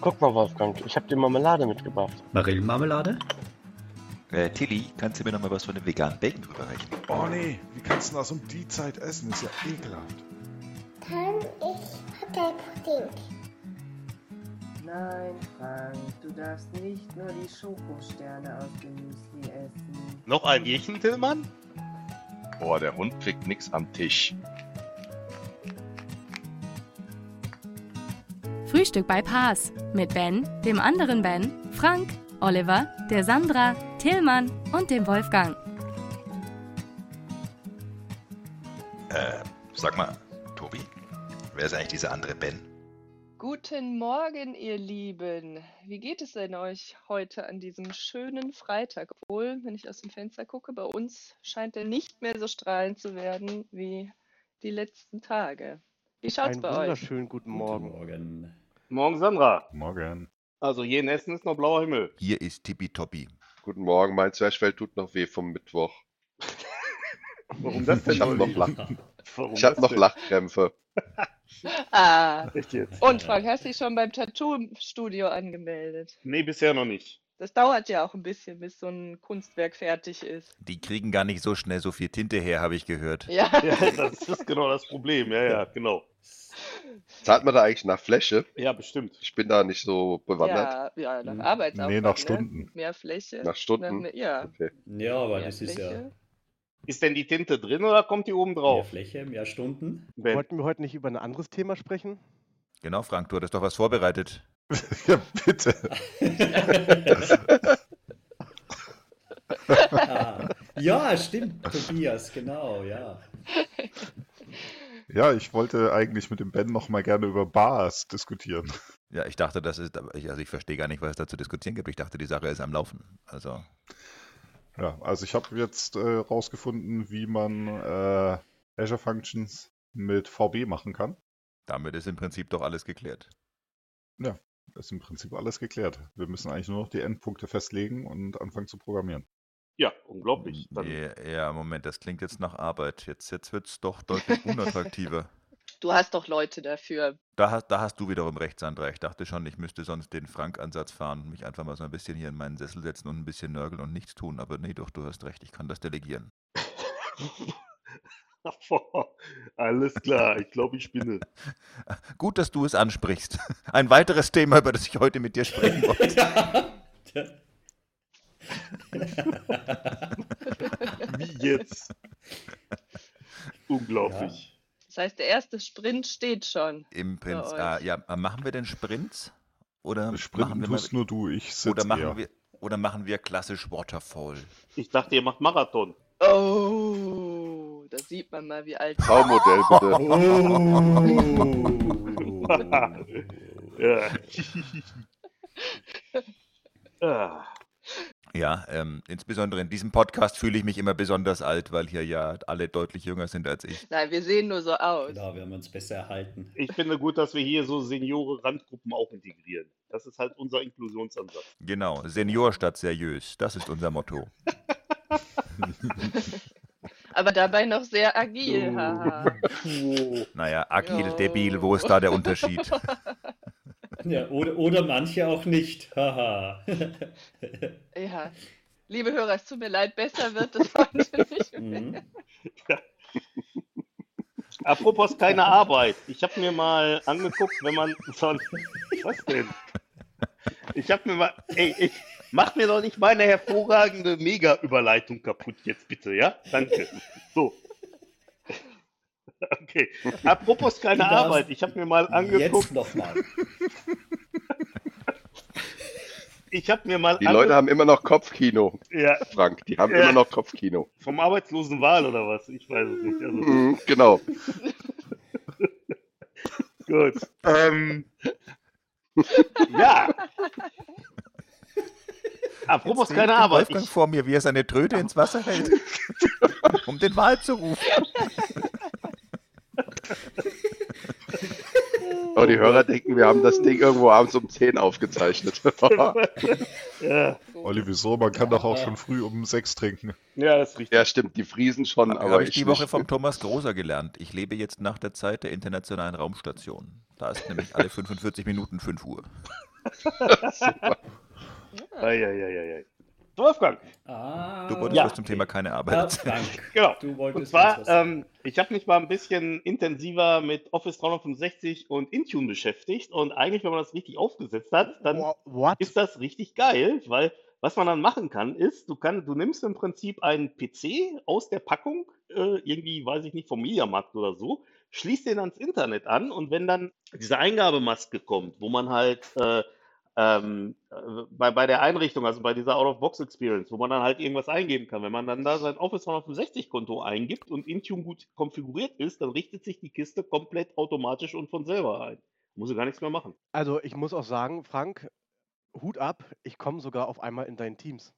Guck mal, Wolfgang, ich habe dir Marmelade mitgebracht. Marillenmarmelade? Äh, Tilly, kannst du mir noch mal was von dem veganen Bacon rüberreichen? Oh nee, wie kannst du das um die Zeit essen? Ist ja ekelhaft. Kann ich Hotelpudding? Nein, Frank, du darfst nicht nur die Schokosterne aus dem Müsli essen. Noch ein Bierchen, Tillmann? Boah, der Hund kriegt nix am Tisch. Frühstück bei Paas mit Ben, dem anderen Ben, Frank, Oliver, der Sandra, Tillmann und dem Wolfgang. Äh, sag mal, Tobi, wer ist eigentlich dieser andere Ben? Guten Morgen, ihr Lieben. Wie geht es denn euch heute an diesem schönen Freitag? Obwohl, wenn ich aus dem Fenster gucke, bei uns scheint er nicht mehr so strahlend zu werden wie die letzten Tage. Wie schaut's Einen bei euch? wunderschönen guten Morgen. Morgen. Morgen, Sandra. Morgen. Also hier in Essen ist noch blauer Himmel. Hier ist Tippitoppi. Guten Morgen, mein Zwerchfell tut noch weh vom Mittwoch. Warum das denn? Ich hab noch? Lach ich hab noch? Lachkrämpfe. Ah, Echt jetzt? und Frank, hast dich schon beim Tattoo-Studio angemeldet? Nee, bisher noch nicht. Das dauert ja auch ein bisschen, bis so ein Kunstwerk fertig ist. Die kriegen gar nicht so schnell so viel Tinte her, habe ich gehört. Ja, Ja, das ist genau das Problem. Ja, ja, genau. Zahlt man da eigentlich nach Fläche? Ja, bestimmt. Ich bin da nicht so bewandert. ja, ja, nach Hm. Arbeitsaufwand. Nee, nach Ne? Stunden. Mehr Fläche. Nach Stunden? Nach, ja, Okay. Ja, aber mehr das ist ja. Ist denn die Tinte drin oder kommt die oben mehr drauf? Fläche, mehr Stunden. Ben. Wollten wir heute nicht über ein anderes Thema sprechen? Genau, Frank, du hattest doch was vorbereitet. ja, bitte. Ah, ja, stimmt, Tobias, genau, ja. Ja, ich wollte eigentlich mit dem Ben noch mal gerne über Bars diskutieren. Ja, ich dachte, das ist, also ich verstehe gar nicht, was es da zu diskutieren gibt. Ich dachte, die Sache ist am Laufen. Also, Ja, also ich habe jetzt äh, rausgefunden, wie man äh, Azure Functions mit VB machen kann. damit ist im Prinzip doch alles geklärt. Das ist im Prinzip alles geklärt. Wir müssen eigentlich nur noch die Endpunkte festlegen und anfangen zu programmieren. Ja, unglaublich. Dann, Ja, ja, Moment, das klingt jetzt nach Arbeit. Jetzt, jetzt wird es doch deutlich unattraktiver. Du hast doch Leute dafür. Da hast, da hast du wiederum recht, Sandra. Ich dachte schon, ich müsste sonst den Frank-Ansatz fahren und mich einfach mal so ein bisschen hier in meinen Sessel setzen und ein bisschen nörgeln und nichts tun. Aber nee, doch, du hast recht, ich kann das delegieren. Alles klar, ich glaube, ich spinne. Gut, dass du es ansprichst. Ein weiteres Thema, über das ich heute mit dir sprechen wollte. Wie jetzt? Unglaublich. Das heißt, der erste Sprint steht schon. Im Prinzip, euch. ah, ja, machen wir denn Sprints? Oder Sprinten machen wir, tust nur du, ich oder sitze machen eher. wir oder machen wir klassisch Waterfall? Ich dachte, ihr macht Marathon. Oh, da sieht man mal, wie alt. Traumodell bitte. Oh. Ja. Ja, ähm, insbesondere in diesem Podcast fühle ich mich immer besonders alt, weil hier ja alle deutlich jünger sind als ich. Nein, wir sehen nur so aus. Da werden wir uns besser erhalten. Ich finde gut, dass wir hier so Seniore-Randgruppen auch integrieren. Das ist halt unser Inklusionsansatz. Genau, Senior statt seriös, das ist unser Motto. Aber dabei noch sehr agil. Oh. Naja, agil, Ja. debil, wo ist da der Unterschied? Ja, oder, oder manche auch nicht. Haha. Ja. Liebe Hörer, es tut mir leid, besser wird es heute nicht mehr. Mhm. Apropos keine Arbeit. Ich habe mir mal angeguckt, wenn man so ein, Was denn? Ich habe mir mal. Ey, ich, mach mir doch nicht meine hervorragende Mega-Überleitung kaputt jetzt bitte, ja? Danke. So. Okay. Apropos keine darfst Arbeit. Ich habe mir mal angeguckt. Jetzt nochmal. Ich habe mir mal Die Leute haben immer noch Kopfkino, Ja, Frank. Die haben Ja. immer noch Kopfkino. vom Arbeitslosenwahl oder was? Ich weiß es nicht. Also, Mhm, genau. Gut. Ähm, ja. Apropos Jetzt keine Arbeit. Wolfgang Ich, vor mir, wie er seine Tröte ins Wasser hält, um den Wal zu rufen. Aber die Hörer denken, wir haben das Ding irgendwo abends um 10 aufgezeichnet. ja, Olli, wieso? Man kann doch auch schon früh um sechs trinken. ja, das ist richtig. ja, stimmt, die Friesen schon, aber Habe ich ich die Woche nicht. vom Thomas Großer gelernt. Ich lebe jetzt nach der Zeit der internationalen Raumstation. Da ist nämlich alle 45 Minuten 5 Uhr. Super. Eieieiei. Wolfgang. Ah, Du wolltest Ja. was zum Thema keine Arbeit Ja, Genau. du Und wolltest zwar, uns was- ähm, ich habe mich mal ein bisschen intensiver mit Office 365 und Intune beschäftigt und eigentlich, wenn man das richtig aufgesetzt hat, dann Wha- What? ist das richtig geil, weil was man dann machen kann, ist, du, kann, du nimmst im Prinzip einen PC aus der Packung, äh, irgendwie, weiß ich nicht, vom Mediamarkt oder so, schließt den ans Internet an und wenn dann diese Eingabemaske kommt, wo man halt äh, ähm, äh, bei, bei der Einrichtung, also bei dieser Out-of-Box-Experience, wo man dann halt irgendwas eingeben kann, wenn man dann da sein Office 365-Konto eingibt und Intune gut konfiguriert ist, dann richtet sich die Kiste komplett automatisch und von selber ein. Muss ich gar nichts mehr machen. Also ich muss auch sagen, Frank, Hut ab, ich komme sogar auf einmal in deinen Teams.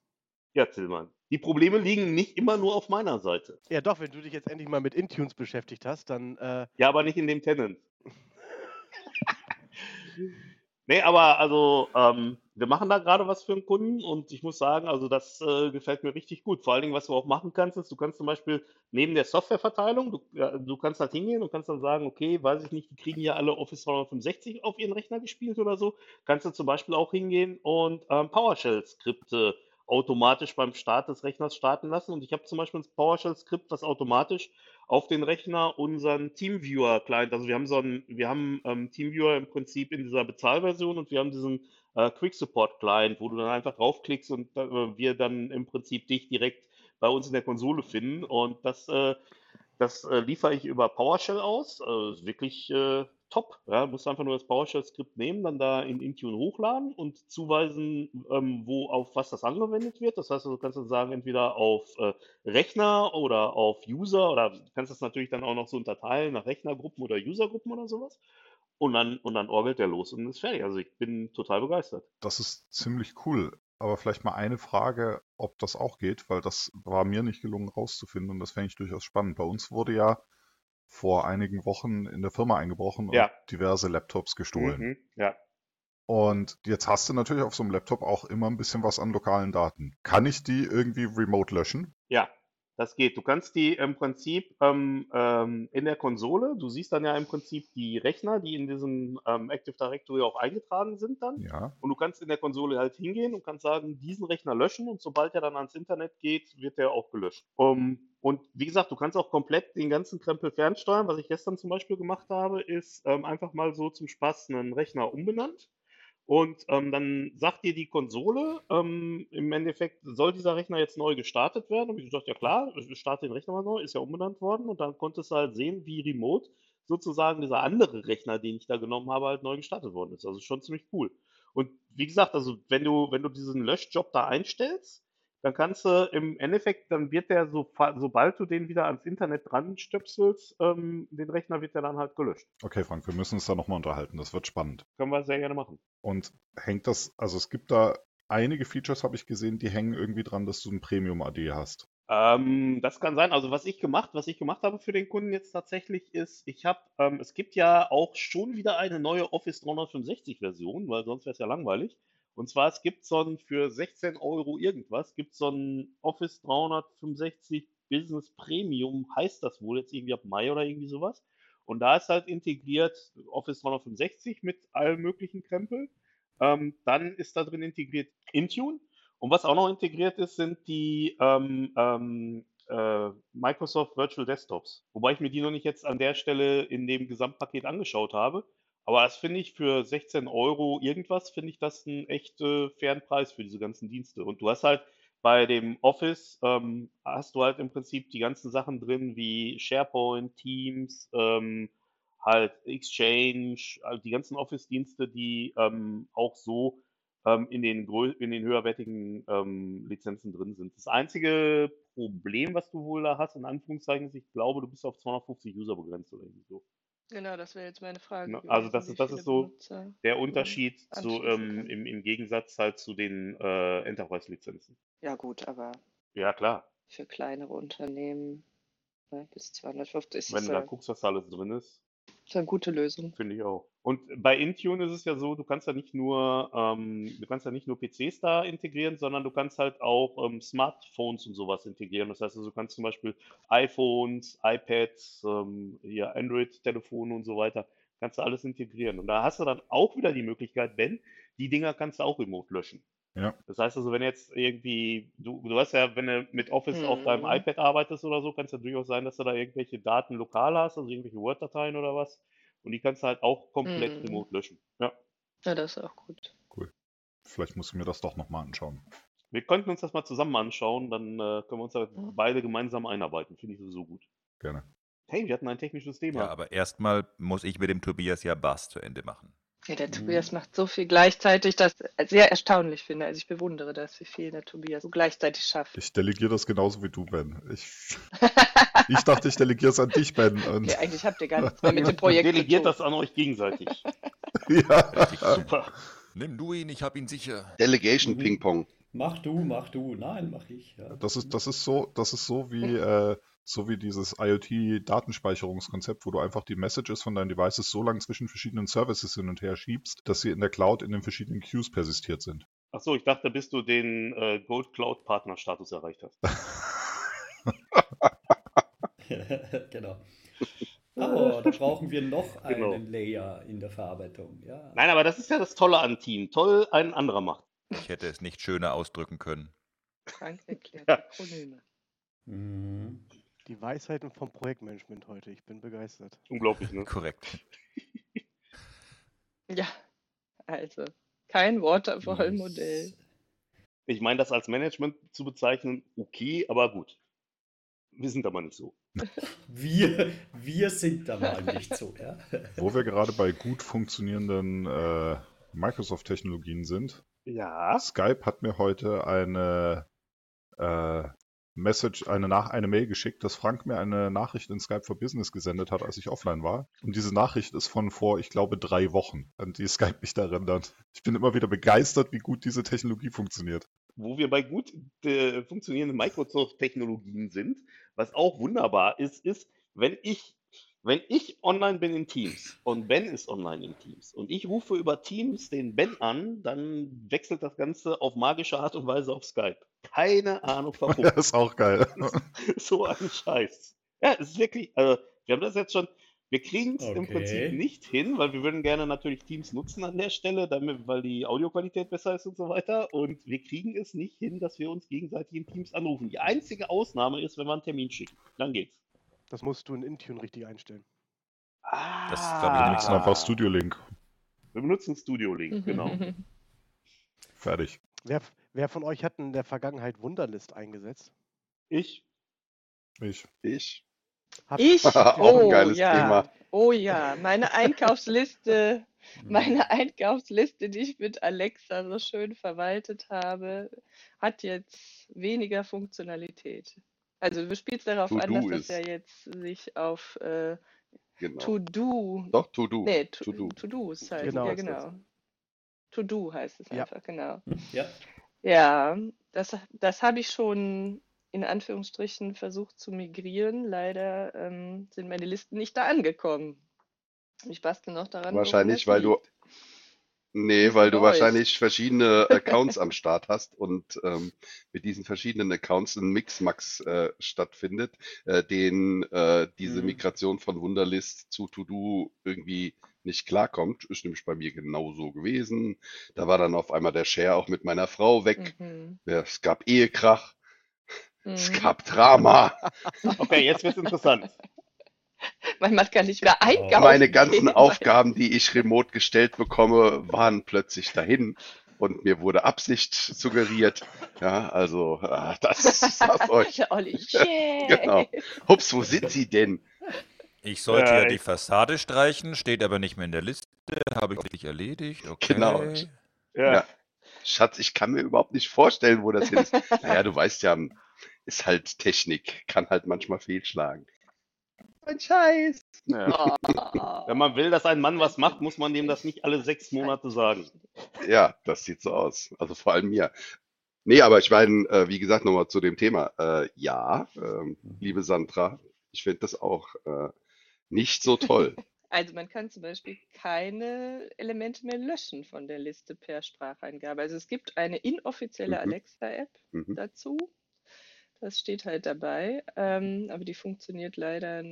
Ja, Tillmann. Die Probleme liegen nicht immer nur auf meiner Seite. Ja doch, wenn du dich jetzt endlich mal mit Intunes beschäftigt hast, dann äh, Ja, aber nicht in dem Tenant. nee, aber also, ähm, wir machen da gerade was für einen Kunden und ich muss sagen, also das äh, gefällt mir richtig gut. Vor allen Dingen, was du auch machen kannst, ist, du kannst zum Beispiel neben der Softwareverteilung, du, ja, du kannst halt hingehen und kannst dann sagen, okay, weiß ich nicht, die kriegen ja alle Office 365 auf ihren Rechner gespielt oder so. Kannst du zum Beispiel auch hingehen und ähm, PowerShell-Skripte automatisch beim Start des Rechners starten lassen. Und ich habe zum Beispiel ein PowerShell-Skript, was automatisch auf den Rechner unseren TeamViewer-Client, also wir haben so einen, wir haben ähm, TeamViewer im Prinzip in dieser Bezahlversion und wir haben diesen äh, Quick Support Client, wo du dann einfach draufklickst und äh, wir dann im Prinzip dich direkt bei uns in der Konsole finden. Und das, äh, das äh, liefere ich über PowerShell aus. Also wirklich äh, top. Ja, musst einfach nur das PowerShell-Skript nehmen, dann da in Intune hochladen und zuweisen, ähm, wo auf was das angewendet wird. Das heißt, du kannst dann sagen, entweder auf äh, Rechner oder auf User oder du kannst das natürlich dann auch noch so unterteilen nach Rechnergruppen oder Usergruppen oder sowas. Und dann, und dann orgelt der los und ist fertig. Also ich bin total begeistert. Das ist ziemlich cool. Aber vielleicht mal eine Frage, ob das auch geht, weil das war mir nicht gelungen rauszufinden und das fände ich durchaus spannend. Bei uns wurde ja vor einigen Wochen in der Firma eingebrochen und Ja. diverse Laptops gestohlen. Mhm, ja. Und jetzt hast du natürlich auf so einem Laptop auch immer ein bisschen was an lokalen Daten. Kann ich die irgendwie remote löschen? Ja, das geht. Du kannst die im Prinzip ähm, ähm, in der Konsole, du siehst dann ja im Prinzip die Rechner, die in diesem ähm, Active Directory auch eingetragen sind dann. Ja. Und du kannst in der Konsole halt hingehen und kannst sagen, diesen Rechner löschen und sobald er dann ans Internet geht, wird der auch gelöscht. Um, und wie gesagt, du kannst auch komplett den ganzen Krempel fernsteuern. Was ich gestern zum Beispiel gemacht habe, ist ähm, einfach mal so zum Spaß einen Rechner umbenannt. Und ähm, dann sagt dir die Konsole, ähm, im Endeffekt, soll dieser Rechner jetzt neu gestartet werden? Und ich gesagt, ja klar, ich starte den Rechner mal neu, ist ja umbenannt worden. Und dann konntest du halt sehen, wie remote sozusagen dieser andere Rechner, den ich da genommen habe, halt neu gestartet worden ist. Also schon ziemlich cool. Und wie gesagt, also wenn du, wenn du diesen Löschjob da einstellst, dann kannst du im Endeffekt, dann wird der, so, sobald du den wieder ans Internet dran stöpselst, ähm, den Rechner wird der dann halt gelöscht. Okay, Frank, wir müssen uns da nochmal unterhalten. Das wird spannend. Können wir sehr gerne machen. Und hängt das, also es gibt da einige Features, habe ich gesehen, die hängen irgendwie dran, dass du ein Premium-AD hast. Ähm, das kann sein. Also was ich gemacht, was ich gemacht habe für den Kunden jetzt tatsächlich ist, ich habe, ähm, es gibt ja auch schon wieder eine neue Office 365 Version, weil sonst wäre es ja langweilig. Und zwar, es gibt so ein für 16 Euro irgendwas, gibt so ein Office 365 Business Premium, heißt das wohl jetzt irgendwie ab Mai oder irgendwie sowas. Und da ist halt integriert Office 365 mit allem möglichen Krempel. Ähm, dann ist da drin integriert Intune. Und was auch noch integriert ist, sind die ähm, ähm, äh, Microsoft Virtual Desktops. Wobei ich mir die noch nicht jetzt an der Stelle in dem Gesamtpaket angeschaut habe. Aber das finde ich für 16 Euro irgendwas, finde ich das einen echt äh, fairen Preis für diese ganzen Dienste. Und du hast halt bei dem Office, ähm, hast du halt im Prinzip die ganzen Sachen drin wie SharePoint, Teams, ähm, halt Exchange, also die ganzen Office-Dienste, die ähm, auch so ähm, in, den in den höherwertigen ähm, Lizenzen drin sind. Das einzige Problem, was du wohl da hast, in Anführungszeichen, ist, ich glaube, du bist auf 250 User begrenzt oder irgendwie so. Genau, das wäre jetzt meine Frage. Ne, Also gewesen, das wie ist, das ist so Benutzer der Unterschied zu, ähm, im, im Gegensatz halt zu den äh, Enterprise-Lizenzen. Ja gut, aber Ja, klar. für kleinere Unternehmen ne, bis 250 ist Wenn du ja guckst, was da alles drin ist, ist eine gute Lösung. finde ich auch. Und bei Intune ist es ja so, du kannst ja nicht nur, ähm, du kannst ja nicht nur PCs da integrieren, sondern du kannst halt auch ähm, Smartphones und sowas integrieren. Das heißt, also, du kannst zum Beispiel iPhones, iPads, ähm, hier Android-Telefone und so weiter, Kannst du alles integrieren. Und da hast du dann auch wieder die Möglichkeit, Ben, die Dinger kannst du auch remote löschen. Ja. Das heißt also, wenn jetzt irgendwie, du, du weißt ja, wenn du mit Office auf deinem Mhm. iPad arbeitest oder so, kann es ja durchaus sein, dass du da irgendwelche Daten lokal hast, also irgendwelche Word-Dateien oder was. Und die kannst du halt auch komplett Mhm. remote löschen. Ja. Ja, das ist auch gut. Vielleicht muss ich mir das doch nochmal anschauen. Wir könnten uns das mal zusammen anschauen, dann äh, können wir uns da beide gemeinsam einarbeiten. Finde ich sowieso gut. Gerne. Hey, wir hatten ein technisches Thema. Ja, aber erstmal muss ich mit dem Tobias ja Bass zu Ende machen. Ja, der Mhm. Tobias macht so viel gleichzeitig, dass ich sehr erstaunlich finde. Also ich bewundere das, wie viel der Tobias so gleichzeitig schafft. Ich delegiere das genauso wie du, Ben. Ich, ich dachte, ich delegiere es an dich, Ben. Und, Okay, eigentlich habt ihr gar nichts mehr mit dem Projekt Delegiert das an euch gegenseitig. ja. Super. Nimm du ihn, ich hab ihn sicher. Delegation Mhm. Ping Pong. Mach du, mach du. Nein, mach ich. Ja. Das ist, das ist so, das ist so wie, äh, so wie dieses IoT-Datenspeicherungskonzept, wo du einfach die Messages von deinen Devices so lange zwischen verschiedenen Services hin und her schiebst, dass sie in der Cloud in den verschiedenen Queues persistiert sind. Achso, ich dachte, bis du den äh, Gold Cloud Partner Status erreicht hast. genau. Aber da brauchen wir noch Genau. einen Layer in der Verarbeitung. Ja. Nein, aber das ist ja das Tolle an Team. Toll, ein anderer macht. Ich hätte es nicht schöner ausdrücken können. Frank erklärt Ja. Mhm. Die Weisheiten vom Projektmanagement heute. Ich bin begeistert. Unglaublich, ne? Korrekt. Ja, also kein Waterfall-Modell. Ich meine, das als Management zu bezeichnen, okay, aber gut. Wir sind aber nicht so. Wir, wir sind da mal nicht so, ja. Wo wir gerade bei gut funktionierenden äh, Microsoft-Technologien sind, Ja. Skype hat mir heute eine äh, Message, eine, nach, eine Mail geschickt, dass Frank mir eine Nachricht in Skype for Business gesendet hat, als ich offline war. Und diese Nachricht ist von vor, ich glaube, drei Wochen, an die Skype mich da erinnert. Ich bin immer wieder begeistert, wie gut diese Technologie funktioniert. Wo wir bei gut äh, funktionierenden Microsoft-Technologien sind, was auch wunderbar ist, ist, wenn ich, wenn ich online bin in Teams und Ben ist online in Teams und ich rufe über Teams den Ben an, dann wechselt das Ganze auf magische Art und Weise auf Skype. Keine Ahnung warum. Das ist auch geil. so ein Scheiß. Ja, es ist wirklich, also wir haben das jetzt schon, wir kriegen es im Okay. Prinzip nicht hin, weil wir würden gerne natürlich Teams nutzen an der Stelle, damit, weil die Audioqualität besser ist und so weiter. Und wir kriegen es nicht hin, dass wir uns gegenseitig in Teams anrufen. Die einzige Ausnahme ist, wenn wir einen Termin schicken. Dann geht's. Das musst du in Intune richtig einstellen. Ah, Das glaub ich Wir nämlich nutzen einfach Studio Link. Wir benutzen Studio Link, genau. Fertig. Wer, wer von euch hat in der Vergangenheit Wunderlist eingesetzt? Ich, Ich. Ich. Habt- Ich? Auch ein Oh geiles ja. Thema. Oh ja, meine Einkaufsliste, meine Einkaufsliste, die ich mit Alexa so schön verwaltet habe, hat jetzt weniger Funktionalität. Also du spielst darauf To an, do dass ist. das ja jetzt sich auf äh, Genau. To-Do, Doch, to do. nee, To do. To-Dos heißt Genau ja ist das. genau. To-Do heißt es Ja. einfach, genau. Ja. Ja, das, das habe ich schon in Anführungsstrichen versucht zu migrieren. Leider ähm, sind meine Listen nicht da angekommen. Ich bastel noch daran. Wahrscheinlich, weil du. Nee, weil du Läuft. wahrscheinlich verschiedene Accounts am Start hast und ähm, mit diesen verschiedenen Accounts ein Mixmax äh, stattfindet, äh, den äh, diese Mhm. Migration von Wunderlist zu To-Do irgendwie nicht klarkommt. Ist nämlich bei mir genauso gewesen. Da war dann auf einmal der Share auch mit meiner Frau weg. Mhm. Ja, Es gab Ehekrach, es Mhm. gab Drama. okay, jetzt wird's interessant. Manchmal kann ich mehr einkaufen. Meine ganzen gehen, weil- Aufgaben, die ich remote gestellt bekomme, waren plötzlich dahin und mir wurde Absicht suggeriert. Ja, also, ah, das sag's euch. Der Olli, yeah. Genau. Hups, wo sind Sie denn? Ich sollte Ja, ja die Fassade streichen, steht aber nicht mehr in der Liste. Habe ich richtig erledigt. Okay. Genau. Ja. Ja. Schatz, ich kann mir überhaupt nicht vorstellen, wo das hin ist. Naja, du weißt ja, ist halt Technik, kann halt manchmal fehlschlagen. Ein Scheiß. Ja. Oh. Wenn man will, dass ein Mann was macht, muss man dem das nicht alle sechs Monate sagen. Ja, das sieht so aus. Also vor allem mir. Nee, aber ich meine, äh, wie gesagt, nochmal zu dem Thema. Äh, ja, ähm, liebe Sandra, ich finde das auch äh, nicht so toll. Also man kann zum Beispiel keine Elemente mehr löschen von der Liste per Spracheingabe. Also es gibt eine inoffizielle Mhm. Alexa-App Mhm. dazu. Das steht halt dabei, ähm, aber die funktioniert leider,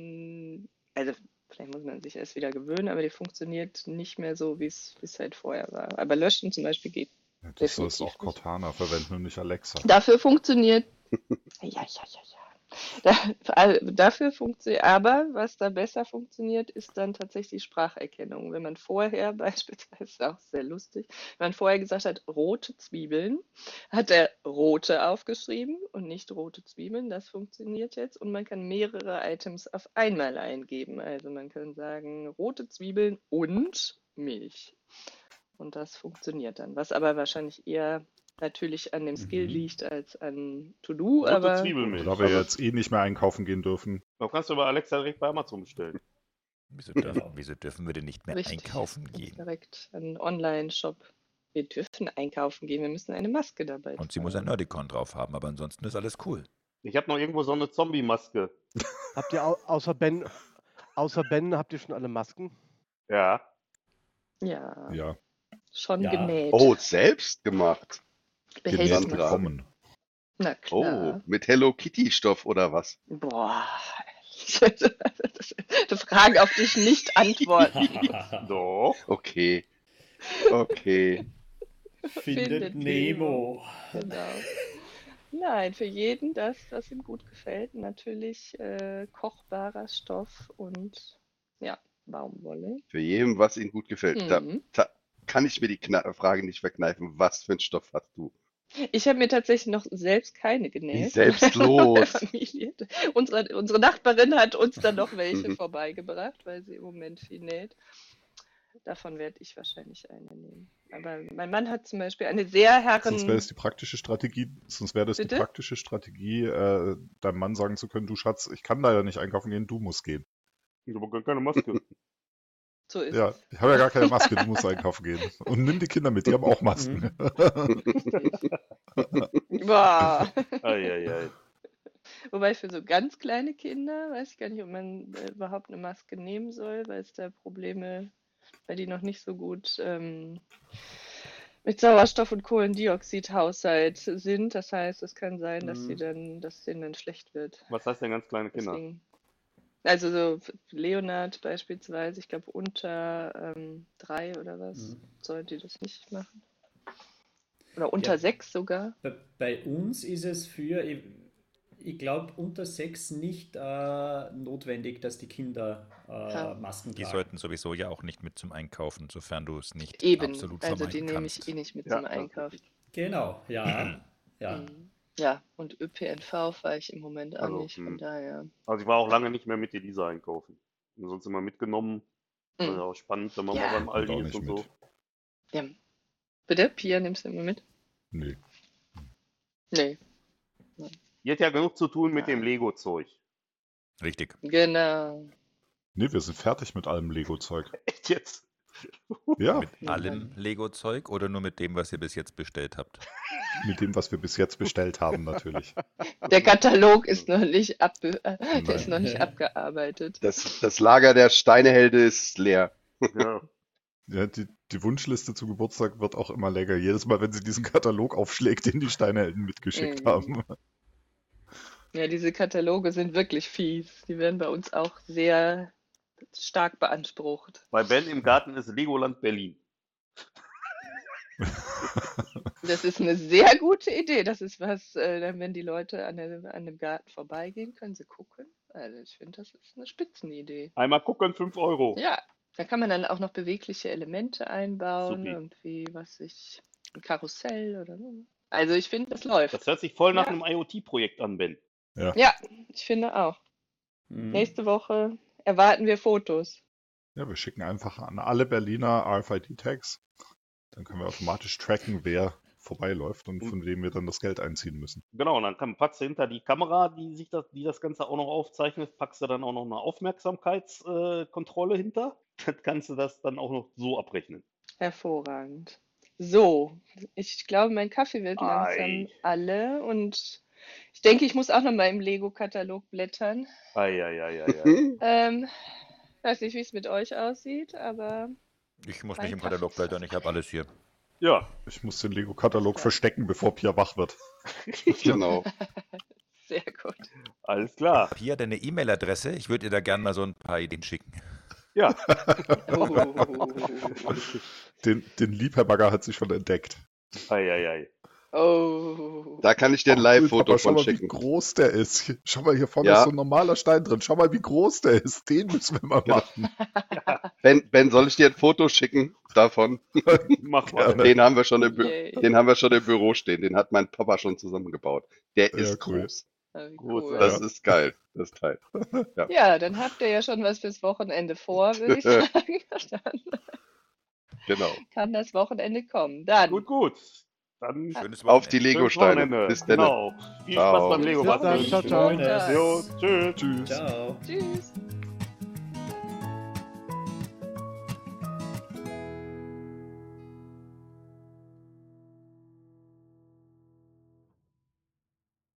also Vielleicht muss man sich erst wieder gewöhnen, aber die funktioniert nicht mehr so, wie es halt vorher war. Aber löschen zum Beispiel geht. Ja, du sollst auch Cortana verwenden und nicht Alexa. Dafür funktioniert. Ja, ja, ja, ja. All- dafür funktioniert, aber was da besser funktioniert, ist dann tatsächlich Spracherkennung. Wenn man vorher beispielsweise, auch sehr lustig, wenn man vorher gesagt hat, rote Zwiebeln, hat er rote aufgeschrieben und nicht rote Zwiebeln. Das funktioniert jetzt und man kann mehrere Items auf einmal eingeben. Also man kann sagen, rote Zwiebeln und Milch. Und das funktioniert dann. Was aber wahrscheinlich eher natürlich an dem Skill Mhm. liegt als an To-Do, aber Zwiebelmilch. Da wir Also, jetzt eh nicht mehr einkaufen gehen dürfen. da kannst du bei Alexa direkt bei Amazon bestellen. Wieso dürfen, wieso dürfen wir denn nicht mehr Richtig. einkaufen ganz gehen? direkt an Online-Shop. Wir dürfen einkaufen gehen, wir müssen eine Maske dabei Und sie muss ein tragen. Nerdicon drauf haben, aber ansonsten ist alles cool. Ich habe noch irgendwo so eine Zombie-Maske. Habt ihr au außer Ben, außer Ben, habt ihr schon alle Masken? Ja. Ja, Ja, schon Ja. genäht. Oh, selbst gemacht. Sandra. bekommen. Na Oh, klar. mit Hello Kitty Stoff oder was? Boah. Die Fragen, auf die ich nicht antworten. Doch. Okay. Okay. Findet Findet Nemo. Genau. Nein, für jeden das, was ihm gut gefällt. Natürlich äh, kochbarer Stoff und ja, Baumwolle. Für jeden, was Ihnen gut gefällt. Mhm. da kann ich mir die Kna Frage nicht verkneifen. Was für einen Stoff hast du? Ich habe mir tatsächlich noch selbst keine Wie genäht. selbstlos. Unsere, unsere Nachbarin hat uns dann noch welche Mhm. vorbeigebracht, weil sie im Moment viel näht. Davon werde ich wahrscheinlich eine nehmen. Aber mein Mann hat zum Beispiel eine sehr Sonst wäre das herren... die praktische Strategie, sonst wäre das die Bitte? praktische Strategie, äh, deinem Mann sagen zu können, du Schatz, ich kann leider nicht einkaufen gehen, du musst gehen. Ich habe gar keine Maske. So ist Ja, es. ich habe ja gar keine Maske, du musst einkaufen gehen. Und nimm die Kinder mit, die haben auch Masken. Boah. Eieiei. Wobei für so ganz kleine Kinder weiß ich gar nicht, ob man äh, überhaupt eine Maske nehmen soll, weil es da Probleme, weil die noch nicht so gut ähm, mit Sauerstoff und Kohlendioxidhaushalt sind. Das heißt, es kann sein, dass sie Mhm. dann, dass denen dann schlecht wird. Was heißt denn ganz kleine Kinder? Deswegen. Also so Leonard beispielsweise, ich glaube unter ähm, drei oder was, Mhm. sollte das nicht machen. Oder unter Ja. sechs sogar. Bei, uns ist es für, ich, ich glaube, unter sechs nicht äh, notwendig, dass die Kinder äh. Masken Die tragen. sollten sowieso ja auch nicht mit zum Einkaufen, sofern du es nicht Eben, absolut also die vermeiden nehme kannst. ich eh nicht mit Ja, zum Einkaufen. Genau, ja. ja. Mhm. Ja, und ÖPNV fahre ich im Moment auch Also, nicht, von hm. daher. Also ich war auch lange nicht mehr mit Elisa einkaufen. Und sonst immer mitgenommen. Das ist Mhm. auch spannend, wenn man Ja. mal beim Aldi auch ist nicht und so. mit. Ja. Bitte? Pia, nimmst du immer mit? Nee. Nee, Die hat ja genug zu tun mit Ja. dem Lego-Zeug. Richtig. genau. Nee, wir sind fertig mit allem Lego-Zeug. Echt jetzt? Ja, Mit allem Lego-Zeug oder nur mit dem, was ihr bis jetzt bestellt habt? mit dem, was wir bis jetzt bestellt haben, natürlich. Der Katalog ist noch nicht, abbe äh, der ist noch nicht abgearbeitet. Das, das Lager der Steinehelde ist leer. Ja. Ja, die, die Wunschliste zu Geburtstag wird auch immer länger. Jedes Mal, wenn sie diesen Katalog aufschlägt, den die Steinehelden mitgeschickt Mhm. haben. Ja, diese Kataloge sind wirklich fies. Die werden bei uns auch sehr stark beansprucht. Bei Ben im Garten ist Legoland Berlin. Das ist eine sehr gute Idee. Das ist was, äh, wenn die Leute an, der, an dem Garten vorbeigehen, können sie gucken. Also ich finde, das ist eine Spitzenidee. Einmal gucken, 5 Euro. Ja, da kann man dann auch noch bewegliche Elemente einbauen, Supi. irgendwie, was ich, ein Karussell oder so. Also ich finde, das läuft. Das hört sich voll nach Ja. einem IoT-Projekt an, Ben. Ja, ich finde auch. Mhm. Nächste Woche erwarten wir Fotos. Ja, wir schicken einfach an alle Berliner RFID-Tags. Dann können wir automatisch tracken, wer vorbeiläuft und von wem wir dann das Geld einziehen müssen. Genau, und dann kann, packst du hinter die Kamera, die sich das, die das Ganze auch noch aufzeichnet, packst du dann auch noch eine Aufmerksamkeitskontrolle äh, Kontrolle hinter. Dann kannst du das dann auch noch so abrechnen. Hervorragend. So, ich glaube, mein Kaffee wird langsam Ei. alle und ich denke, ich muss auch noch mal im Lego-Katalog blättern. Eieieiei. Ähm, weiß nicht, wie es mit euch aussieht, aber Ich muss nicht im Katalog blättern, ich habe alles hier. ja, Ich muss den Lego-Katalog verstecken, bevor Pia wach wird. Genau. sehr gut. alles klar. Pia, deine E-Mail-Adresse, ich würde dir da gerne mal so ein paar Ideen schicken. Ja. Den, den Liebherr hat sich schon entdeckt. Eieiei. Oh. Da kann ich dir ein Live-Foto Papa, schau von mal, wie schicken. groß der ist. Schau mal, hier vorne Ja. ist so ein normaler Stein drin. Schau mal, wie groß der ist. Den müssen wir mal Genau. machen. Ben, ben, soll ich dir ein Foto schicken davon? Mach mal. Den haben wir schon im, Bü Yay. den haben wir schon im Büro stehen. Den hat mein Papa schon zusammengebaut. Der Ja, ist cool. groß. Cool. Das ist geil, das Teil. Ja, dann habt ihr ja schon was fürs Wochenende vor, würde ich sagen. Dann Genau. kann das Wochenende kommen. Dann. Gut, gut. Dann Schönes Auf die Legosteine. Bis dann. Genau. Viel. Spaß beim Lego Bis dann, basteln. ciao, ciao. Jo, tschüss. Tschüss. Ciao. Tschüss.